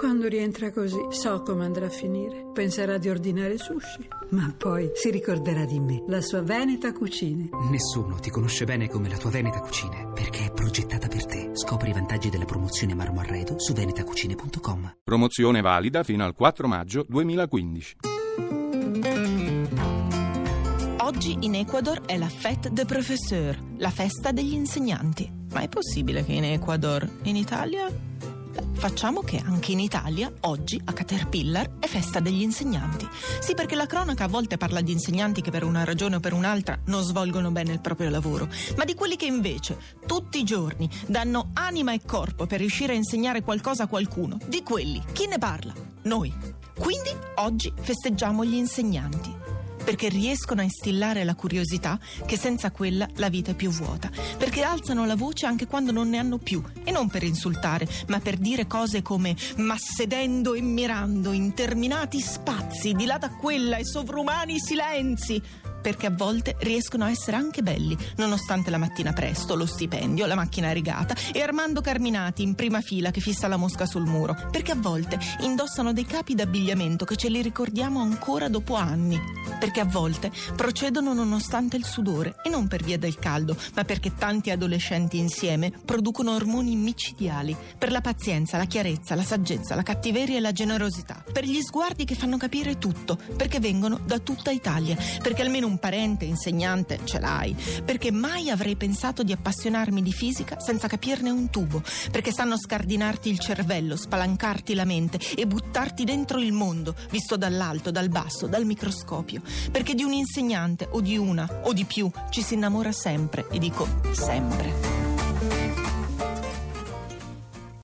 Quando rientra così, so come andrà a finire. Penserà di ordinare sushi, ma poi si ricorderà di me, la sua Veneta Cucine. Nessuno ti conosce bene come la tua Veneta Cucine, perché è progettata per te. Scopri i vantaggi della promozione Marmo Arredo su venetacucine.com. Promozione valida fino al 4 maggio 2015. Oggi in Ecuador è la Fête des Professeurs, la festa degli insegnanti. Ma è possibile che in Ecuador, in Italia? Facciamo che anche in Italia, oggi, a Caterpillar, è festa degli insegnanti. Sì, perché la cronaca a volte parla di insegnanti che per una ragione o per un'altra non svolgono bene il proprio lavoro, ma di quelli che invece, tutti i giorni, danno anima e corpo per riuscire a insegnare qualcosa a qualcuno. Di quelli, chi ne parla? Noi. Quindi oggi festeggiamo gli insegnanti perché riescono a instillare la curiosità che senza quella la vita è più vuota, perché alzano la voce anche quando non ne hanno più e non per insultare, ma per dire cose come ma sedendo e mirando interminati spazi di là da quella e sovrumani silenzi perché a volte riescono a essere anche belli, nonostante la mattina presto, lo stipendio, la macchina rigata e Armando Carminati in prima fila che fissa la mosca sul muro, perché a volte indossano dei capi d'abbigliamento che ce li ricordiamo ancora dopo anni, perché a volte procedono nonostante il sudore e non per via del caldo, ma perché tanti adolescenti insieme producono ormoni micidiali, per la pazienza, la chiarezza, la saggezza, la cattiveria e la generosità, per gli sguardi che fanno capire tutto, perché vengono da tutta Italia, perché almeno un parente insegnante ce l'hai, perché mai avrei pensato di appassionarmi di fisica senza capirne un tubo, perché sanno scardinarti il cervello, spalancarti la mente e buttarti dentro il mondo, visto dall'alto, dal basso, dal microscopio, perché di un insegnante o di una o di più ci si innamora sempre, e dico sempre.